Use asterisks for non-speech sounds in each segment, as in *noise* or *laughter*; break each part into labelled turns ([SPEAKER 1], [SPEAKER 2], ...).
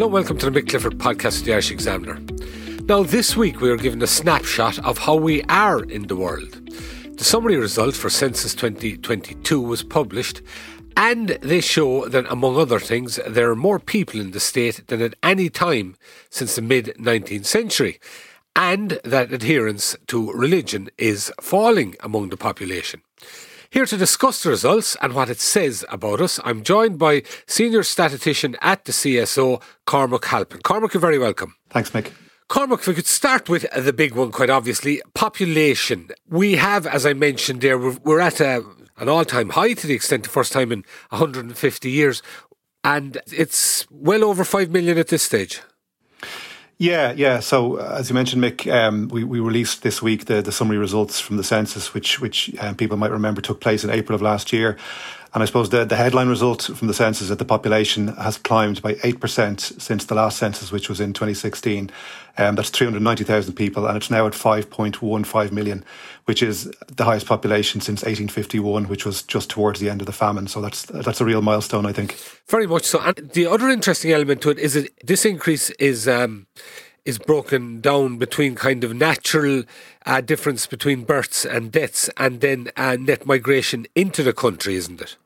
[SPEAKER 1] Hello welcome to the Mick Clifford podcast of the Irish Examiner. Now, this week we are given a snapshot of how we are in the world. The summary result for Census 2022 was published, and they show that, among other things, there are more people in the state than at any time since the mid 19th century, and that adherence to religion is falling among the population. Here to discuss the results and what it says about us, I'm joined by Senior Statistician at the CSO, Cormac Halpin. Cormac, you're very welcome.
[SPEAKER 2] Thanks, Mick.
[SPEAKER 1] Cormac, if we could start with the big one, quite obviously population. We have, as I mentioned there, we're, at a, an all time high to the extent the first time in 150 years, and it's well over 5 million at this stage.
[SPEAKER 2] Yeah, yeah. So uh, as you mentioned, Mick, um, we, we released this week the, the summary results from the census, which which um, people might remember took place in April of last year. And I suppose the, the headline result from the census is that the population has climbed by 8% since the last census, which was in 2016. Um, that's 390,000 people, and it's now at 5.15 million, which is the highest population since 1851, which was just towards the end of the famine. So that's that's a real milestone, I think.
[SPEAKER 1] Very much so. And the other interesting element to it is that this increase is. Um, is broken down between kind of natural uh, difference between births and deaths and then uh, net migration into the country, isn't it?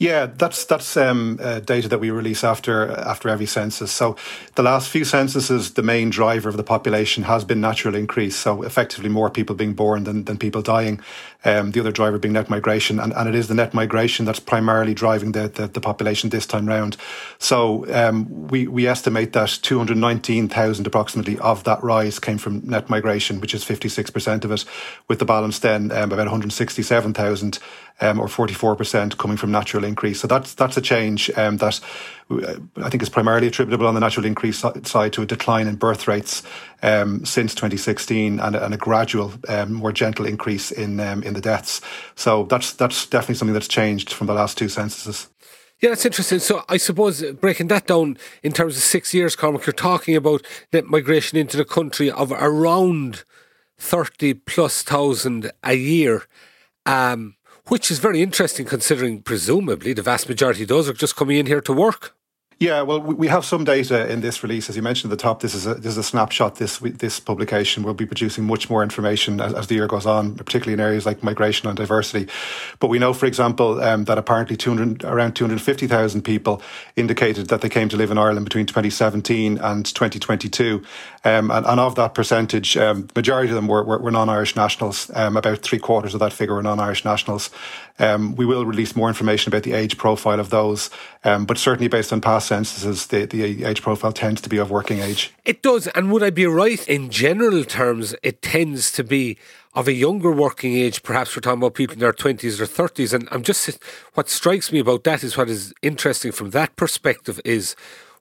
[SPEAKER 2] Yeah, that's that's um, uh, data that we release after after every census. So, the last few censuses, the main driver of the population has been natural increase. So, effectively, more people being born than, than people dying. Um, the other driver being net migration, and, and it is the net migration that's primarily driving the, the, the population this time round. So, um, we we estimate that two hundred nineteen thousand approximately of that rise came from net migration, which is fifty six percent of it, with the balance then um, about one hundred sixty seven thousand um, or 44% coming from natural increase. So that's that's a change um, that uh, I think is primarily attributable on the natural increase side to a decline in birth rates um, since 2016 and, and a gradual, um, more gentle increase in um, in the deaths. So that's that's definitely something that's changed from the last two censuses.
[SPEAKER 1] Yeah, that's interesting. So I suppose breaking that down in terms of six years, Cormac, you're talking about net migration into the country of around 30 plus thousand a year. Um, which is very interesting considering presumably the vast majority of those are just coming in here to work.
[SPEAKER 2] Yeah, well, we have some data in this release, as you mentioned at the top. This is a this is a snapshot. This this publication will be producing much more information as, as the year goes on, particularly in areas like migration and diversity. But we know, for example, um, that apparently 200, around two hundred fifty thousand people indicated that they came to live in Ireland between twenty seventeen and twenty twenty two, um, and, and, of that percentage, um, majority of them were, were, were non Irish nationals. Um, about three quarters of that figure were non Irish nationals. Um, we will release more information about the age profile of those, um, but certainly based on past censuses, the, the age profile tends to be of working age.
[SPEAKER 1] It does, and would I be right in general terms? It tends to be of a younger working age. Perhaps we're talking about people in their twenties or thirties, and I'm just what strikes me about that is what is interesting from that perspective is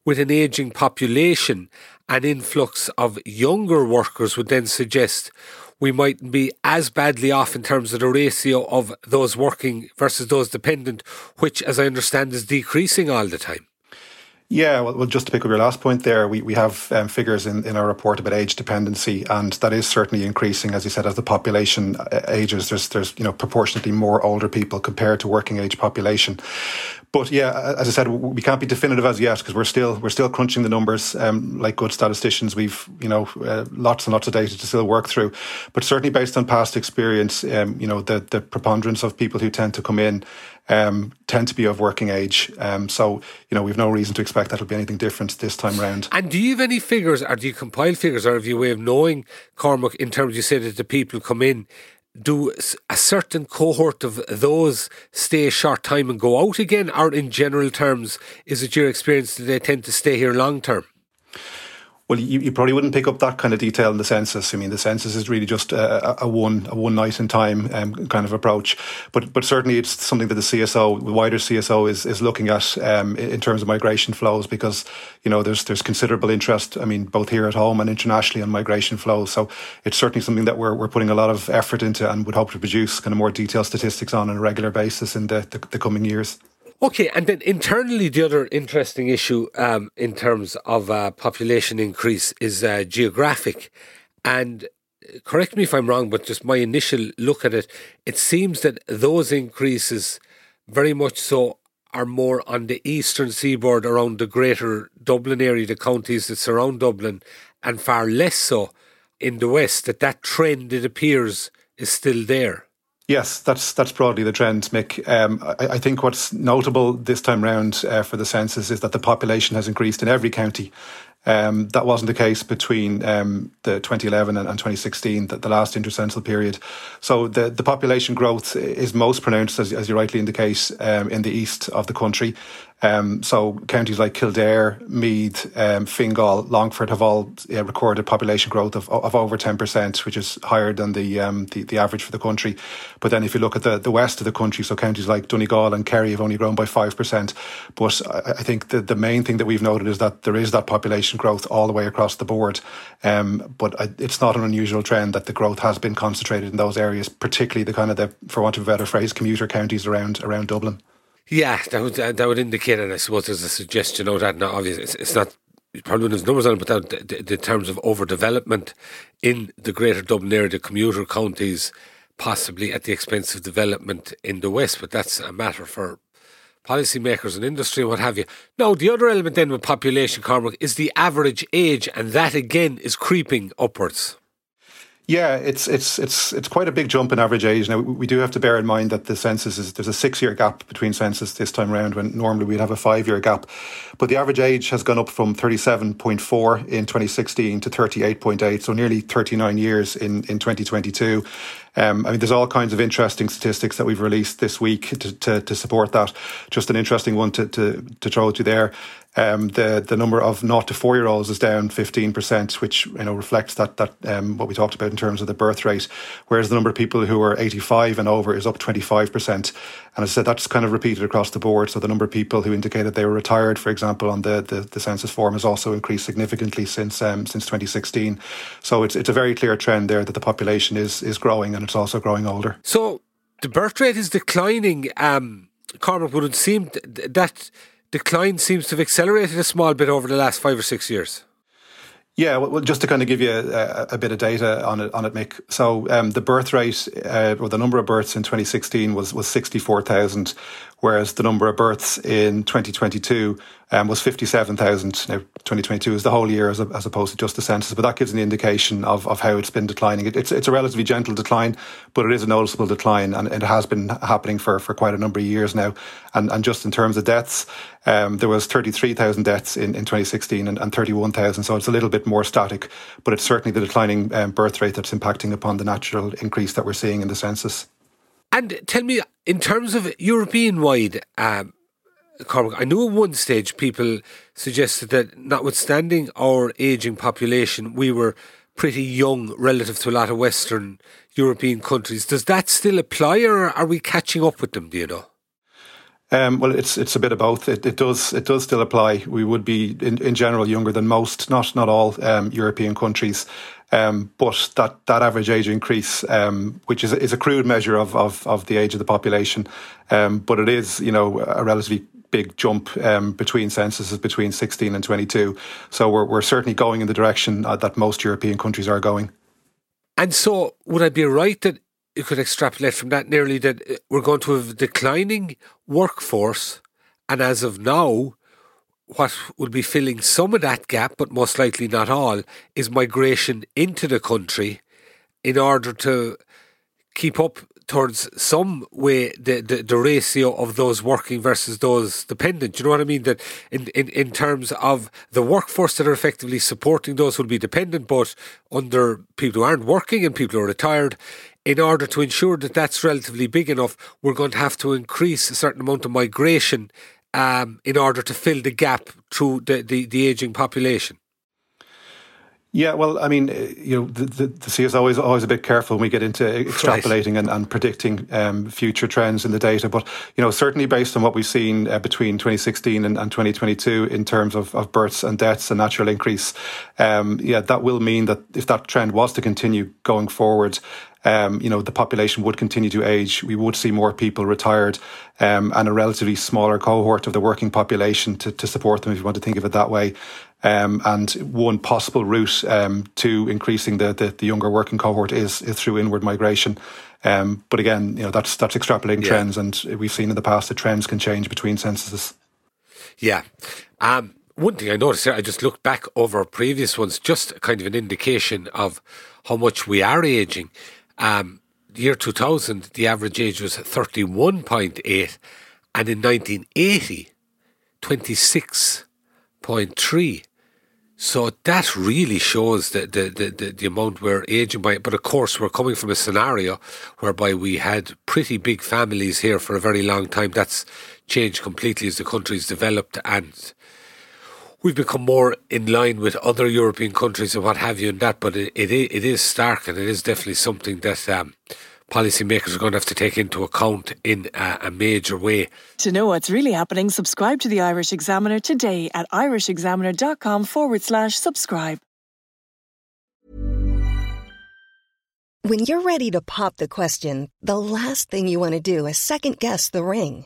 [SPEAKER 1] with an ageing population, an influx of younger workers would then suggest we might be as badly off in terms of the ratio of those working versus those dependent, which, as I understand, is decreasing all the time.
[SPEAKER 2] Yeah, well, well, just to pick up your last point there, we, we have um, figures in, in our report about age dependency, and that is certainly increasing, as you said, as the population uh, ages. There's, there's you know, proportionately more older people compared to working age population. But yeah, as I said, we can't be definitive as yet because we're still we're still crunching the numbers. Um, like good statisticians, we've you know uh, lots and lots of data to still work through. But certainly based on past experience, um, you know the the preponderance of people who tend to come in um, tend to be of working age. Um, so, you know, we've no reason to expect that'll be anything different this time round.
[SPEAKER 1] And do you have any figures, or do you compile figures, or have you a way of knowing, Cormac, in terms you say that the people come in, do a certain cohort of those stay a short time and go out again, or in general terms, is it your experience that they tend to stay here long term?
[SPEAKER 2] Well, you, you, probably wouldn't pick up that kind of detail in the census. I mean, the census is really just a, a one a one night in time um, kind of approach. But but certainly it's something that the CSO, the wider CSO, is is looking at um, in terms of migration flows because you know there's there's considerable interest. I mean, both here at home and internationally on migration flows. So it's certainly something that we're we're putting a lot of effort into and would hope to produce kind of more detailed statistics on on a regular basis in the, the, the coming years.
[SPEAKER 1] Okay, and then internally, the other interesting issue um, in terms of uh, population increase is uh, geographic. And uh, correct me if I'm wrong, but just my initial look at it, it seems that those increases very much so are more on the eastern seaboard around the greater Dublin area, the counties that surround Dublin, and far less so in the west. That that trend, it appears, is still there.
[SPEAKER 2] Yes, that's that's broadly the trend, Mick. Um, I, I, think what's notable this time round uh, for the census is that the population has increased in every county. Um, that wasn't the case between um, the 2011 and, and 2016, the, the, last intercensal period. So the, the population growth is most pronounced, as, as you rightly indicate, um, in the east of the country. Um, so counties like Kildare, Meath, um, Fingal, Longford have all uh, recorded population growth of, of over 10%, which is higher than the, um, the, the average for the country. But then if you look at the, the west of the country, so counties like Donegal and Kerry have only grown by 5%. But I, I think the, the main thing that we've noted is that there is that population growth all the way across the board. Um, but it's not an unusual trend that the growth has been concentrated in those areas, particularly the kind of the, for want of a better phrase, commuter counties around around Dublin.
[SPEAKER 1] Yeah, that would that would indicate, and I suppose there's a suggestion of that. Not obvious. It's, it's not probably there's numbers on it, but that, the, the terms of overdevelopment in the greater Dublin area, the commuter counties, possibly at the expense of development in the west. But that's a matter for policymakers and industry and what have you. Now, the other element then with population, Cormac, is the average age, and that again is creeping upwards.
[SPEAKER 2] Yeah, it's it's it's it's quite a big jump in average age. Now we do have to bear in mind that the census is there's a six year gap between census this time around when normally we'd have a five year gap. But the average age has gone up from 37.4 in 2016 to 38.8, so nearly 39 years in in 2022. Um, I mean, there's all kinds of interesting statistics that we've released this week to, to, to support that. Just an interesting one to, to, to throw at you there. Um, the the number of not to four year olds is down 15%, which you know reflects that that um, what we talked about in terms of the birth rate. Whereas the number of people who are 85 and over is up 25%. And as I said that's kind of repeated across the board. So the number of people who indicated they were retired, for example, on the, the, the census form has also increased significantly since um, since 2016. So it's it's a very clear trend there that the population is is growing and it's also growing older.
[SPEAKER 1] So the birth rate is declining. Um, Cormac, would it seem that decline seems to have accelerated a small bit over the last five or six years?
[SPEAKER 2] Yeah, well, just to kind of give you a, a bit of data on it, on it, Mick. So um, the birth rate uh, or the number of births in 2016 was was 64,000, whereas the number of births in 2022 um, was 57,000. Now, 2022 is the whole year as, a, as, opposed to just the census, but that gives an indication of, of how it's been declining. It, it's, it's a relatively gentle decline, but it is a noticeable decline, and it has been happening for, for quite a number of years now. And, and just in terms of deaths, um, there was 33,000 deaths in, in 2016 and, and 31,000, so it's a little bit more static, but it's certainly the declining um, birth rate that's impacting upon the natural increase that we're seeing in the census.
[SPEAKER 1] And tell me, in terms of European wide, um, Cormac, I know at one stage people suggested that notwithstanding our ageing population, we were pretty young relative to a lot of Western European countries. Does that still apply or are we catching up with them, do you know?
[SPEAKER 2] Um, well, it's it's a bit of both. It, it, does it does still apply. We would be in, in general younger than most, not not all um, European countries, um, but that, that average age increase, um, which is is a crude measure of, of, of the age of the population, um, but it is you know a relatively big jump um, between censuses between 16 and 22. So we're we're certainly going in the direction uh, that most European countries are going.
[SPEAKER 1] And so, would I be right that you could extrapolate from that nearly that uh, we're going to have a declining workforce, and as of now, what will be filling some of that gap, but most likely not all, is migration into the country in order to keep up towards some way the, the, the, ratio of those working versus those dependent. You know what I mean? That in, in, in terms of the workforce that are effectively supporting those who will be dependent, but under people who aren't working and people who are retired, in order to ensure that that's relatively big enough, we're going to have to increase a certain amount of migration um, in order to fill the gap through the, the, the aging population.
[SPEAKER 2] Yeah, well, I mean, you know, the, the, the CSO is always always a bit careful when we get into extrapolating right. and, and, predicting um, future trends in the data. But you know, certainly based on what we've seen uh, between 2016 and, and, 2022 in terms of, of births and deaths and natural increase, um, yeah, that will mean that if that trend was to continue going forward, um, you know, the population would continue to age. We would see more people retired um, and a relatively smaller cohort of the working population to, to support them, if you want to think of it that way. Um, and one possible route um, to increasing the, the, the, younger working cohort is, is through inward migration. Um, but again, you know that's that's extrapolating yeah. trends, and we've seen in the past that trends can change between censuses.
[SPEAKER 1] Yeah. Um, one thing I noticed here, I just looked back over previous ones, just kind of an indication of how much we are aging. Um, year 2000, the average age was 31.8, and in 1980, 26.3. So that really shows the, the, the, the, amount we're aging by. But of course, we're coming from a scenario whereby we had pretty big families here for a very long time. That's changed completely as the country's developed and we've become more in line with other European countries and what have you and that. But it, it, it is stark and it is definitely something that um, policymakers are going to have to take into account in a, a, major way.
[SPEAKER 3] To know what's really happening, subscribe to the Irish Examiner today at irishexaminer.com forward slash subscribe.
[SPEAKER 4] When you're ready to pop the question, the last thing you want to do is second guess the ring.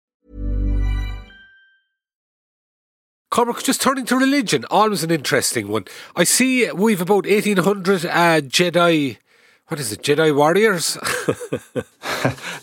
[SPEAKER 1] Cormac, just turning to religion, always an interesting one. I see we've about 1,800 uh, Jedi. What is it? Jedi warriors? *laughs*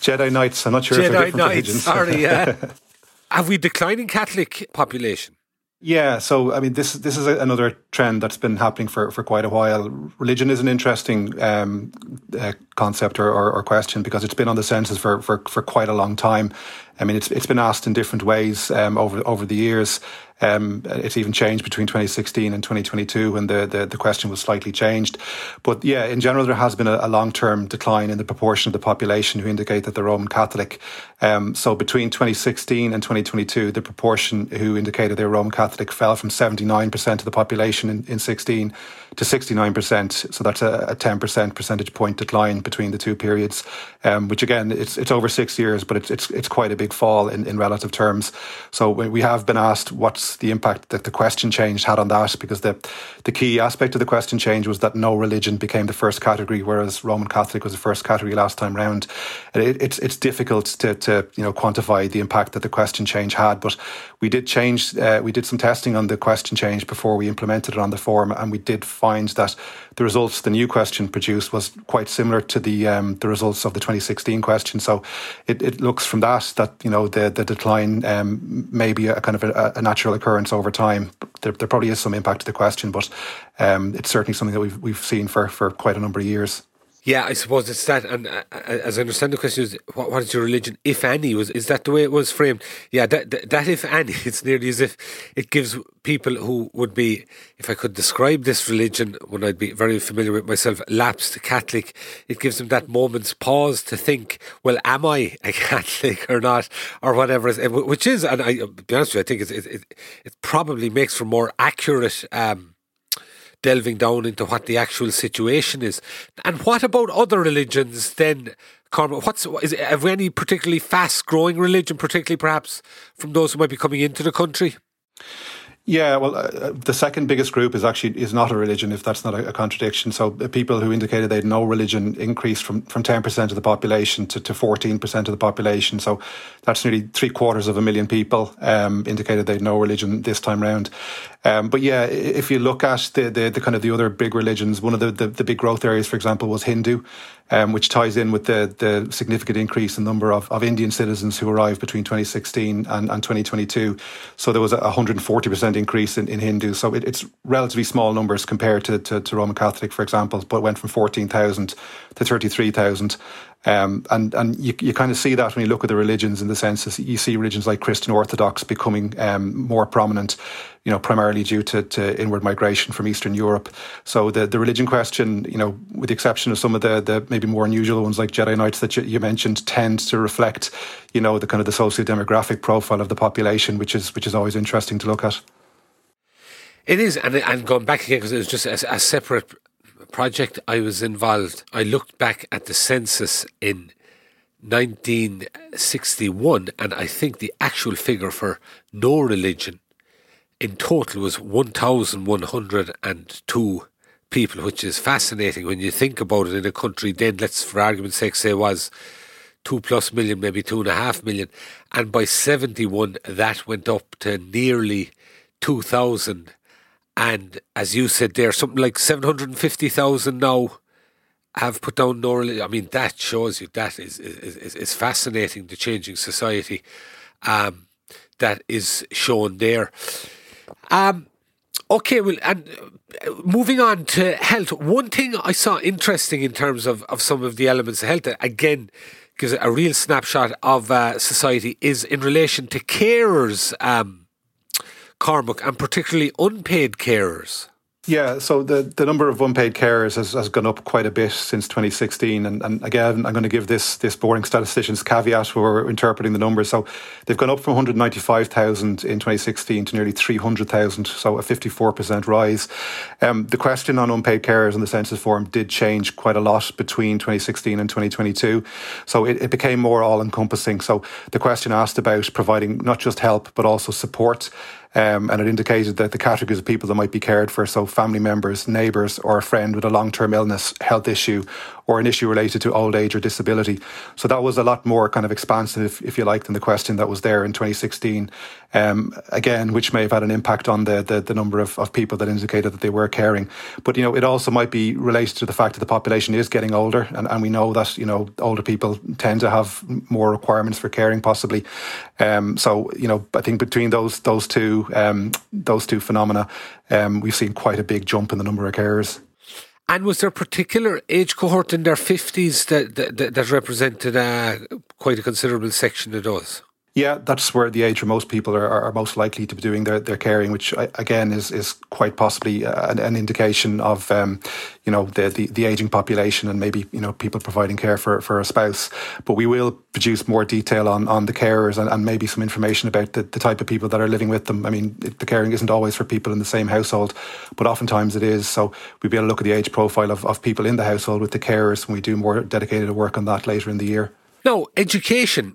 [SPEAKER 2] Jedi Knights. I'm not sure
[SPEAKER 1] Jedi
[SPEAKER 2] if they're different
[SPEAKER 1] Knights,
[SPEAKER 2] religions.
[SPEAKER 1] Sorry, yeah. *laughs* Have we declining Catholic population?
[SPEAKER 2] Yeah, so I mean, this this is a, another trend that's been happening for, for quite a while. Religion is an interesting um, uh, concept or, or, or, question because it's been on the census for, for, for quite a long time. I mean, it's it's been asked in different ways um, over over the years. Um, it's even changed between 2016 and 2022 when the, the, the, question was slightly changed. But yeah, in general, there has been a, a long term decline in the proportion of the population who indicate that they're Roman Catholic. Um, so between 2016 and 2022, the proportion who indicated they're Roman Catholic fell from 79% of the population in, in 16 to 69%. So that's a, a 10% percentage point decline between the two periods, um, which again, it's, it's over six years, but it's, it's, it's quite a big fall in, in relative terms. So we have been asked what's the impact that the question change had on that, because the, the key aspect of the question change was that no religion became the first category, whereas Roman Catholic was the first category last time round. It, it's, it's difficult to, to, you know, quantify the impact that the question change had, but we did change, uh, we did some testing on the question change before we implemented it on the form, and we did find that the results the new question produced was quite similar to the um, the results of the 2016 question. So it, it looks from that that you know the the decline um, may be a kind of a, a natural occurrence over time. There, there, probably is some impact to the question, but um, it's certainly something that we've we've seen for for quite a number of years.
[SPEAKER 1] Yeah, I suppose it's that. And uh, uh, as I understand the question is, what, what is your religion, if any? Was is that the way it was framed? Yeah, that, that, that if any, *laughs* it's nearly as if it gives people who would be, if I could describe this religion, when I'd be very familiar with myself, lapsed Catholic, it gives them that moment's pause to think, well, am I a *laughs* Catholic or not, or whatever, which is, and I, be honest with you, I think it, it, it probably makes for more accurate. Um, delving down into what the actual situation is. And what about other religions then? Cormac, what's is have we any particularly fast growing religion, particularly perhaps from those who might be coming into the country?
[SPEAKER 2] Yeah, well, uh, uh, the second biggest group is actually is not a religion, if that's not a, a contradiction. So uh, people who indicated they had no religion increased from from ten percent of the population to to fourteen percent of the population. So that's nearly three quarters of a million people um, indicated they had no religion this time round. Um, but yeah, if you look at the, the, the kind of the other big religions, one of the, the, the big growth areas, for example, was Hindu um, which ties in with the, the significant increase in number of, of Indian citizens who arrived between 2016 and, and 2022. So there was a 140% increase in, in Hindu. So it, it's relatively small numbers compared to, to, to, Roman Catholic, for example, but went from 14,000 to 33,000. Um, and and you, you kind of see that when you look at the religions in the census. You see religions like Christian Orthodox becoming um, more prominent, you know, primarily due to, to inward migration from Eastern Europe. So the, the religion question, you know, with the exception of some of the, the maybe more unusual ones like Jedi Knights that you, you mentioned, tend to reflect, you know, the kind of the socio-demographic profile of the population, which is which is always interesting to look at.
[SPEAKER 1] It is, and and going back again because it was just a, a separate project I was involved. I looked back at the census in 1961, and I think the actual figure for no religion in total was 1,102 people, which is fascinating when you think about it in a country then, let's for argument's sake say was two plus million, maybe two and a half million. And by 71, that went up to nearly 2,000 and as you said there, something like 750,000 now have put down no. I mean, that shows you that is, is, is fascinating, the changing society um, that is shown there. Um, okay, well, and uh, moving on to health, one thing I saw interesting in terms of, of some of the elements of health, again, gives a real snapshot of uh, society, is in relation to carers. Um, Cormac, and particularly unpaid carers?
[SPEAKER 2] Yeah, so the, the number of unpaid carers has, has gone up quite a bit since 2016. And, and again, I'm going to give this this boring statistician's caveat where we're interpreting the numbers. So they've gone up from 195,000 in 2016 to nearly 300,000, so a 54% rise. Um, the question on unpaid carers in the census form did change quite a lot between 2016 and 2022. So it, it became more all encompassing. So the question asked about providing not just help, but also support. Um, and it indicated that the categories of people that might be cared for, so family members, neighbours, or a friend with a long term illness, health issue, or an issue related to old age or disability. So that was a lot more kind of expansive, if you like, than the question that was there in 2016. Um, again, which may have had an impact on the, the, the number of, of people that indicated that they were caring. But, you know, it also might be related to the fact that the population is getting older. And, and we know that, you know, older people tend to have more requirements for caring, possibly. Um, so, you know, I think between those, those two, um, those two phenomena, um, we've seen quite a big jump in the number of carers.
[SPEAKER 1] And was there a particular age cohort in their 50s that, that, that represented uh, quite a considerable section of those?
[SPEAKER 2] Yeah, that's where the age where most people are, are most likely to be doing their, their caring, which again is, is quite possibly uh, an, an indication of um, you know the, the, the aging population and maybe you know people providing care for, for a spouse. But we will produce more detail on, on the carers and, and maybe some information about the, the type of people that are living with them. I mean, the caring isn't always for people in the same household, but oftentimes it is. So we'll be able to look at the age profile of, of people in the household with the carers when we do more dedicated work on that later in the year.
[SPEAKER 1] No, education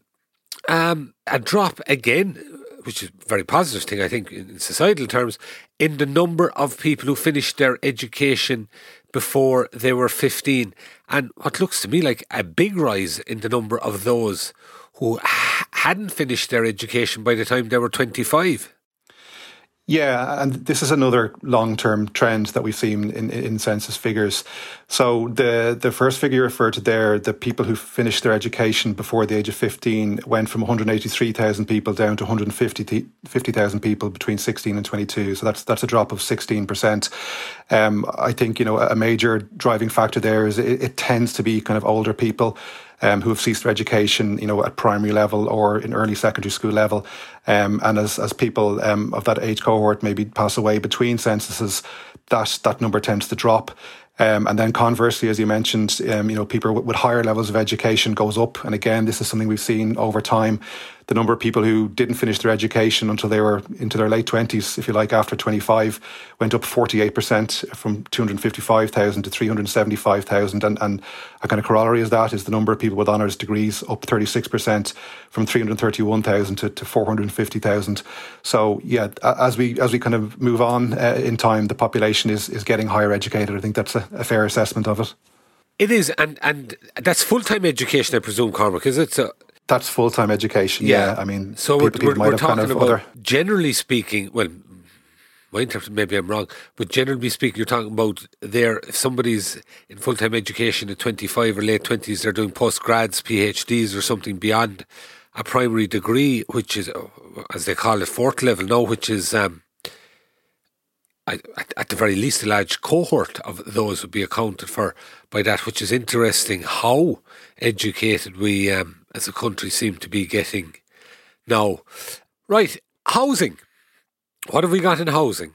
[SPEAKER 1] um, a drop again, which is a very positive thing, I think, in societal terms, in the number of people who finished their education before they were 15. And what looks to me like a big rise in the number of those who hadn't finished their education by the time they were 25.
[SPEAKER 2] Yeah, and this is another long-term trend that we've seen in, in census figures. So the the first figure you referred to there, the people who finished their education before the age of 15 went from 183,000 people down to 150,000 people between 16 and 22. So that's that's a drop of 16%. Um, I think, you know, a major driving factor there is it, it tends to be kind of older people um, who have ceased their education, you know, at primary level or in early secondary school level. Um, and as, as people um, of that age cohort maybe pass away between censuses, that, that number tends to drop. Um, and then conversely, as you mentioned, um, you know, people with, with, higher levels of education goes up. And again, this is something we've seen over time the number of people who didn't finish their education until they were into their late 20s, if you like, after 25, went up 48% from 255,000 to 375,000. And, and a kind of corollary is that is the number of people with honours degrees up 36% from 331,000 to, to 450,000. So, yeah, as we as we kind of move on uh, in time, the population is, is getting higher educated. I think that's a, a fair assessment of it.
[SPEAKER 1] It is, and and that's full time education, I presume, Cormac, is it? So
[SPEAKER 2] that's full time education. Yeah. yeah. I mean,
[SPEAKER 1] so people, we're, we're, we're talking kind of about, other... generally speaking, well, my interpretation, maybe I'm wrong, but generally speaking, you're talking about there, if somebody's in full time education at 25 or late 20s, they're doing postgrads, PhDs, or something beyond a primary degree, which is, as they call it, fourth level now, which is um, at the very least, a large cohort of those would be accounted for by that, which is interesting how educated we um, as a country seem to be getting now. Right, housing. What have we got in housing?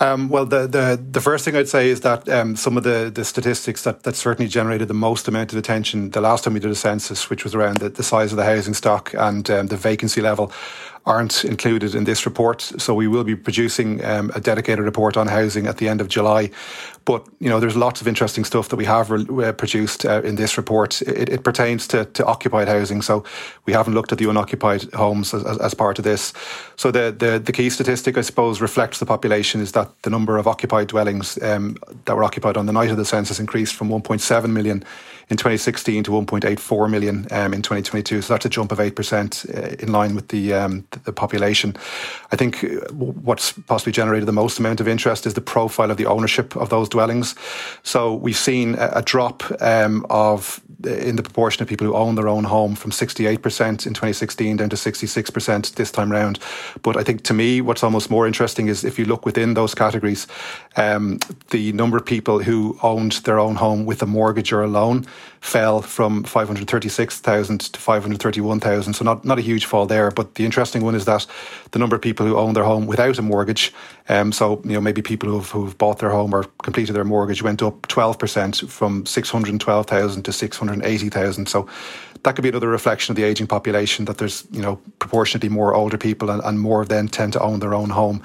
[SPEAKER 2] Um, well, the, the the first thing I'd say is that um, some of the, the statistics that, that certainly generated the most amount of attention the last time we did a census, which was around the, the size of the housing stock and um, the vacancy level, aren't included in this report. So we will be producing um, a dedicated report on housing at the end of July. But you know, there's lots of interesting stuff that we have re- uh, produced uh, in this report. It, it pertains to, to, occupied housing, so we haven't looked at the unoccupied homes as, as, as part of this. So the, the, the key statistic, I suppose, reflects the population is that the number of occupied dwellings um, that were occupied on the night of the census increased from 1.7 million in 2016 to 1.84 million um, in 2022. So that's a jump of 8% uh, in line with the, um, the population. I think uh, what's possibly generated the most amount of interest is the profile of the ownership of those dwellings. So we've seen a, drop um, of in the proportion of people who own their own home from 68% in 2016 down to 66% this time round. But I think to me, what's almost more interesting is if you look within those categories, um, the number of people who owned their own home with a mortgage or a loan fell from 536,000 to 531,000. So not, not a huge fall there. But the interesting one is that the number of people who own their home without a mortgage, um, so you know maybe people who've, who've bought their home or completed their mortgage, went up 12% from 612,000 to 680,000. So that could be another reflection of the aging population that there's you know proportionately more older people and, and more of them tend to own their own home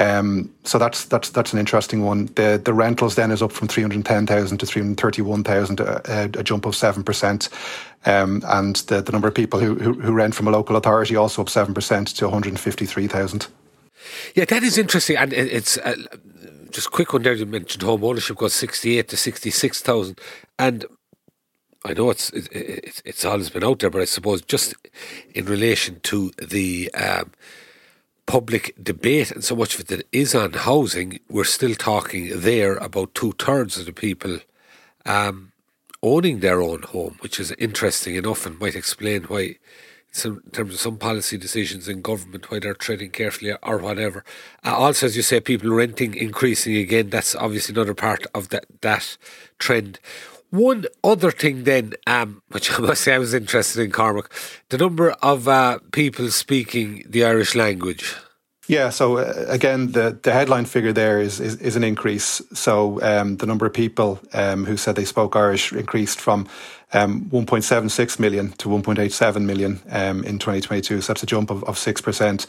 [SPEAKER 2] um, so that's that's that's an interesting one. The the rentals then is up from three hundred ten thousand to three hundred thirty one thousand, a, a, jump of seven percent. Um, and the, the number of people who, who, who rent from a local authority also up seven percent to one hundred fifty three thousand.
[SPEAKER 1] Yeah, that is interesting, and it's uh, just quick one there. You mentioned home ownership got sixty eight to sixty six thousand, and I know it's it's it's always been out there, but I suppose just in relation to the um, public debate and so much of it that is on housing, we're still talking there about two thirds of the people um, owning their own home, which is interesting enough and might explain why, in terms of some policy decisions in government, why they're treading carefully or whatever. Uh, also, as you say, people renting increasing again. That's obviously another part of that that trend. One other thing, then, um, *laughs* which I must say I was interested in, Cormac, the number of uh, people speaking the Irish language.
[SPEAKER 2] Yeah, so uh, again, the, the headline figure there is is, is an increase. So um, the number of people um, who said they spoke Irish increased from um, 1.76 million to 1.87 million um, in 2022. So that's a jump of, of 6%.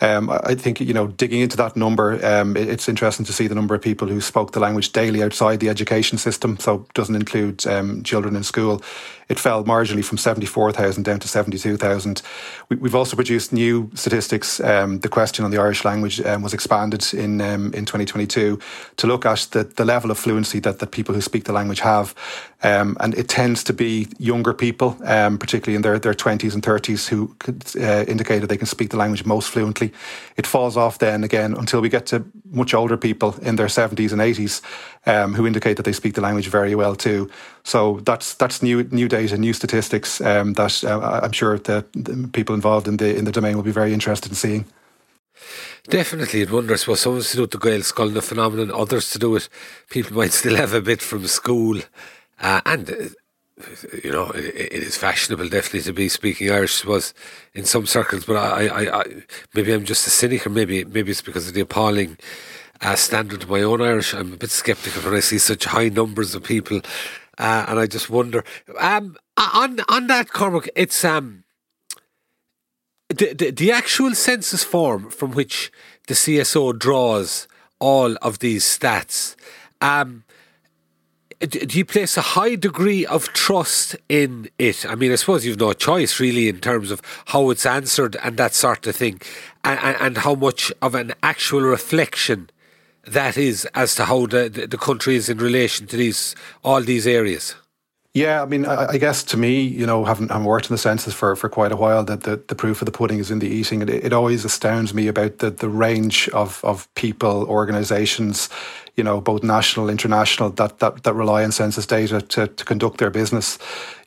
[SPEAKER 2] Um, I think, you know, digging into that number, um, it's interesting to see the number of people who spoke the language daily outside the education system. So doesn't include um, children in school. It fell marginally from 74,000 down to 72,000. We, have also produced new statistics. Um, the question on the Irish language um, was expanded in um, in 2022 to look at the, the level of fluency that, that people who speak the language have. Um, and it tends to be younger people, um, particularly in their, their 20s and 30s, who uh, indicate that they can speak the language most fluently. It falls off then again until we get to much older people in their 70s and 80s um, who indicate that they speak the language very well too. So that's that's new new data, new statistics um, that uh, I'm sure the, the people involved in the in the domain will be very interested in seeing.
[SPEAKER 1] Definitely, it wonders. Well, some to do with the Gael Scoileanna phenomenon, others to do with people might still have a bit from school uh, and, uh, you know, it, it is fashionable definitely to be speaking Irish was in some circles, but I, I, I, maybe I'm just a cynic or maybe, maybe it's because of the appalling uh, standard of my own Irish. I'm a bit sceptical when I see such high numbers of people. Uh, and I just wonder, um, on, on that, Cormac, it's, um, the, the, the actual census form from which the CSO draws all of these stats, um, do you place a high degree of trust in it? I mean, I suppose you've no choice really in terms of how it's answered and that sort of thing, and, and how much of an actual reflection that is as to how the, the country is in relation to these all these areas.
[SPEAKER 2] Yeah, I mean, I, I, guess to me, you know, having, having worked in the census for, for quite a while, that the, the proof of the pudding is in the eating. It, it always astounds me about the, the range of, of people, organisations, you know, both national, international, that that, that rely on census data to, to conduct their business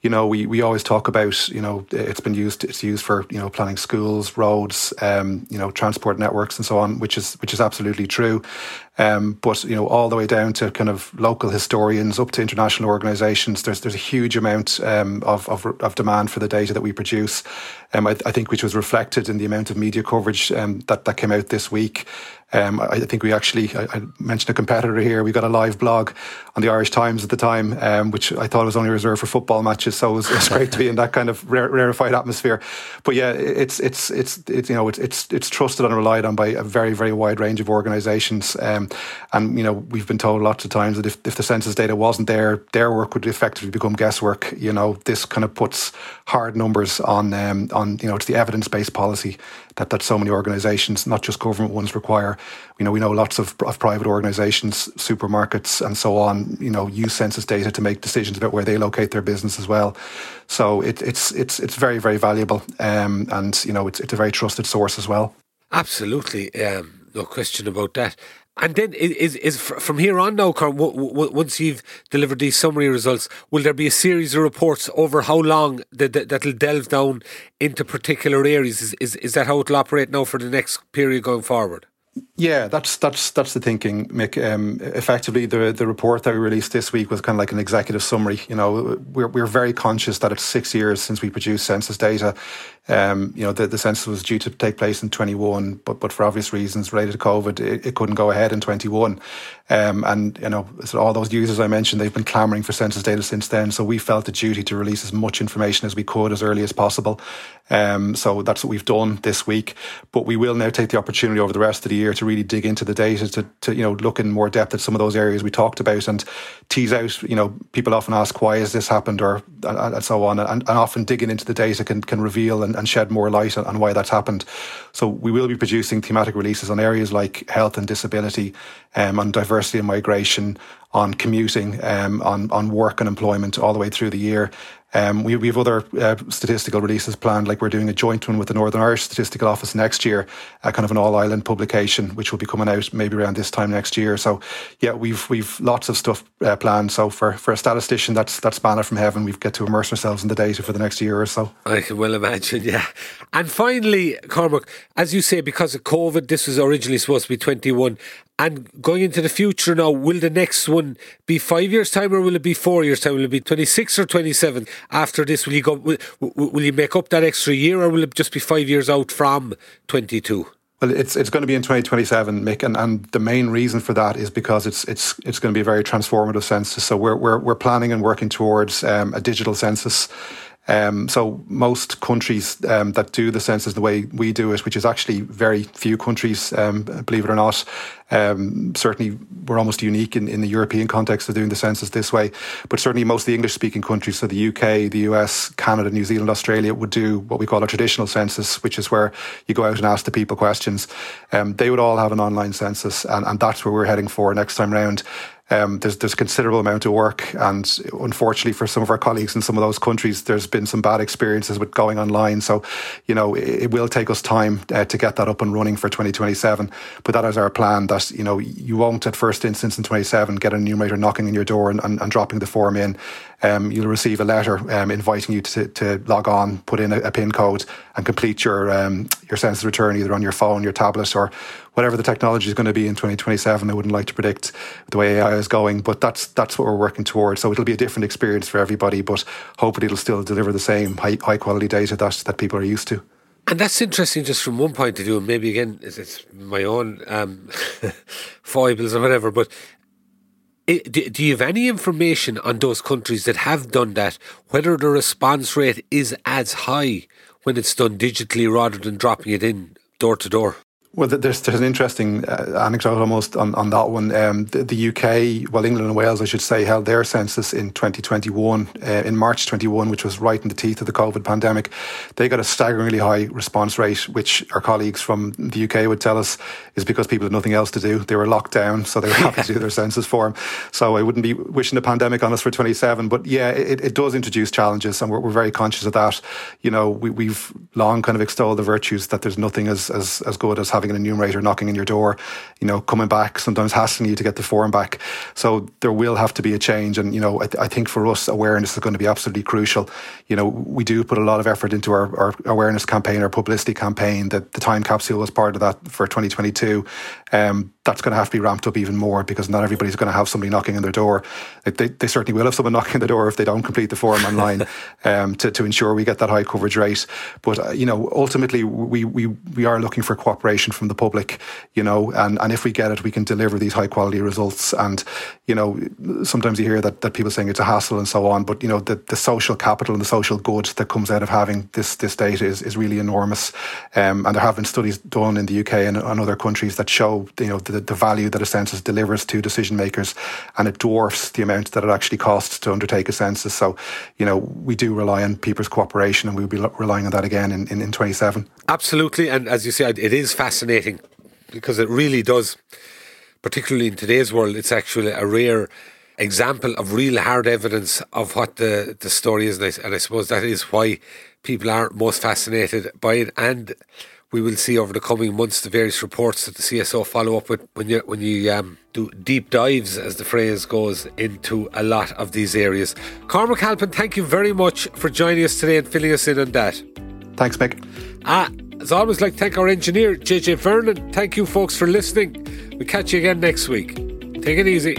[SPEAKER 2] you know, we, we always talk about, you know, it's been used, it's used for, you know, planning schools, roads, um, you know, transport networks and so on, which is, which is absolutely true. Um, but, you know, all the way down to kind of local historians up to international organizations, there's, there's a huge amount um, of, of, of, demand for the data that we produce. Um, I, I, think which was reflected in the amount of media coverage um, that, that came out this week. Um, I think we actually, I, I, mentioned a competitor here. We got a live blog on the Irish Times at the time, um, which I thought was only reserved for football matches. So it was, it was great to be in that kind of rarefied atmosphere. But yeah, it's it's it's it's you know it's it's it's trusted and relied on by a very very wide range of organisations. Um, and you know we've been told lots of times that if, if the census data wasn't there, their work would effectively become guesswork. You know, this kind of puts hard numbers on um, on you know it's the evidence based policy that, that so many organisations, not just government ones, require. You know, we know lots of, of private organisations, supermarkets, and so on. You know, use census data to make decisions about where they locate their business as well. So it, it's it's it's very very valuable, um, and you know, it's it's a very trusted source as well.
[SPEAKER 1] Absolutely, um, no question about that. And then is is from here on now, Carl, once you've delivered these summary results, will there be a series of reports over how long that that'll delve down into particular areas? Is, is is that how it'll operate now for the next period going forward?
[SPEAKER 2] Yeah, that's that's that's the thinking, Mick. Um, effectively, the the report that we released this week was kind of like an executive summary. You know, we're we're very conscious that it's six years since we produced census data. Um, you know, the, the census was due to take place in 21, but but for obvious reasons related to COVID, it, it couldn't go ahead in 21. Um, and you know, so all those users I mentioned, they've been clamouring for census data since then. So we felt the duty to release as much information as we could as early as possible. Um, so that's what we've done this week. But we will now take the opportunity over the rest of the year to really dig into the data to, to you know look in more depth at some of those areas we talked about and tease out. You know, people often ask why has this happened or and, and so on, and, and, often digging into the data can can reveal and, and shed more light on, on why that's happened. So we will be producing thematic releases on areas like health and disability, um, on diversity and migration, on commuting, um, on on work and employment all the way through the year. Um, we, we have other uh, statistical releases planned, like we're doing a joint one with the Northern Irish Statistical Office next year, uh, kind of an all island publication, which will be coming out maybe around this time next year. So, yeah, we've we've lots of stuff uh, planned. So for, for a statistician, that's that's manna from heaven. We've got to immerse ourselves in the data for the next year or so.
[SPEAKER 1] I can well imagine, yeah. And finally, Cormac, as you say, because of COVID, this was originally supposed to be 21, and going into the future now, will the next one be five years' time or will it be four years' time? Will it be 26 or 27 after this? Will you go, will, will you make up that extra year or will it just be five years out from 22?
[SPEAKER 2] Well, it's it's going to be in 2027, Mick, and, and the main reason for that is because it's it's it's going to be a very transformative census. So we're we're we're planning and working towards um, a digital census um, so most countries um, that do the census the way we do it, which is actually very few countries, um, believe it or not, um, certainly we're almost unique in, in the European context of doing the census this way. But certainly most of the English speaking countries, so the UK, the US, Canada, New Zealand, Australia, would do what we call a traditional census, which is where you go out and ask the people questions. Um, they would all have an online census, and, and that's where we're heading for next time round. Um, there's there's a considerable amount of work, and unfortunately for some of our colleagues in some of those countries, there's been some bad experiences with going online. So, you know, it, it will take us time uh, to get that up and running for 2027. But that is our plan. That you know, you won't at first instance in 27 get an enumerator knocking on your door and, and, and dropping the form in. Um, you'll receive a letter um, inviting you to, to log on, put in a, a PIN code, and complete your um, your census return either on your phone, your tablet, or whatever the technology is going to be in 2027. I wouldn't like to predict the way AI is going, but that's that's what we're working towards. So it'll be a different experience for everybody, but hopefully it'll still deliver the same high, high quality data that that people are used to.
[SPEAKER 1] And that's interesting, just from one point of view. Maybe again, it's my own um, *laughs* foibles or whatever. But do you have any information on those countries that have done that? Whether the response rate is as high when it's done digitally rather than dropping it in door to door?
[SPEAKER 2] Well, there's there's an interesting uh, anecdote almost on, on that one. Um, the, the, UK, well, England and Wales, I should say, held their census in 2021, uh, in March 21, which was right in the teeth of the COVID pandemic. They got a staggeringly high response rate, which our colleagues from the UK would tell us is because people had nothing else to do. They were locked down, so they were happy to do their census form. So I wouldn't be wishing the pandemic on us for 27, but yeah, it, it does introduce challenges, and we're, we're very conscious of that. You know, we, we've long kind of extolled the virtues that there's nothing as as, as good as having having an enumerator knocking in your door, you know, coming back, sometimes hassling you to get the form back. So there will have to be a change. And, you know, I, I think for us, awareness is going to be absolutely crucial. You know, we do put a lot of effort into our, our awareness campaign, our publicity campaign. That the time capsule was part of that for 2022. Um, that's going to have to be ramped up even more because not everybody's going to have somebody knocking on their door. They, they certainly will have someone *laughs* knocking on the door if they don't complete the form online *laughs* um, to, to ensure we get that high coverage rate. But, uh, you know, ultimately, we, we, we are looking for cooperation from the public, you know, and, and if we get it, we can deliver these high quality results. And, you know, sometimes you hear that, that people saying it's a hassle and so on, but, you know, the, the social capital and the social good that comes out of having this, this data is, is really enormous. Um, and there have been studies done in the UK and, and other countries that show, you know, the, the value that a census delivers to decision makers, and it dwarfs the amount that it actually costs to undertake a census. So, you know, we do rely on people's cooperation, and we'll be relying on that again in, in, in 27.
[SPEAKER 1] Absolutely, and as you said, it is fascinating because it really does, particularly in today's world, it's actually a rare example of real hard evidence of what the, the story is. And I, and I suppose that is why people are most fascinated by it. And we will see over the coming months the various reports that the CSO follow up with when you when you um, do deep dives, as the phrase goes, into a lot of these areas. Cormac Halpin, thank you very much for joining us today and filling us in on that.
[SPEAKER 2] Thanks, Mick.
[SPEAKER 1] Ah, as always, like thank our engineer JJ Vernon. Thank you, folks, for listening. We will catch you again next week. Take it easy.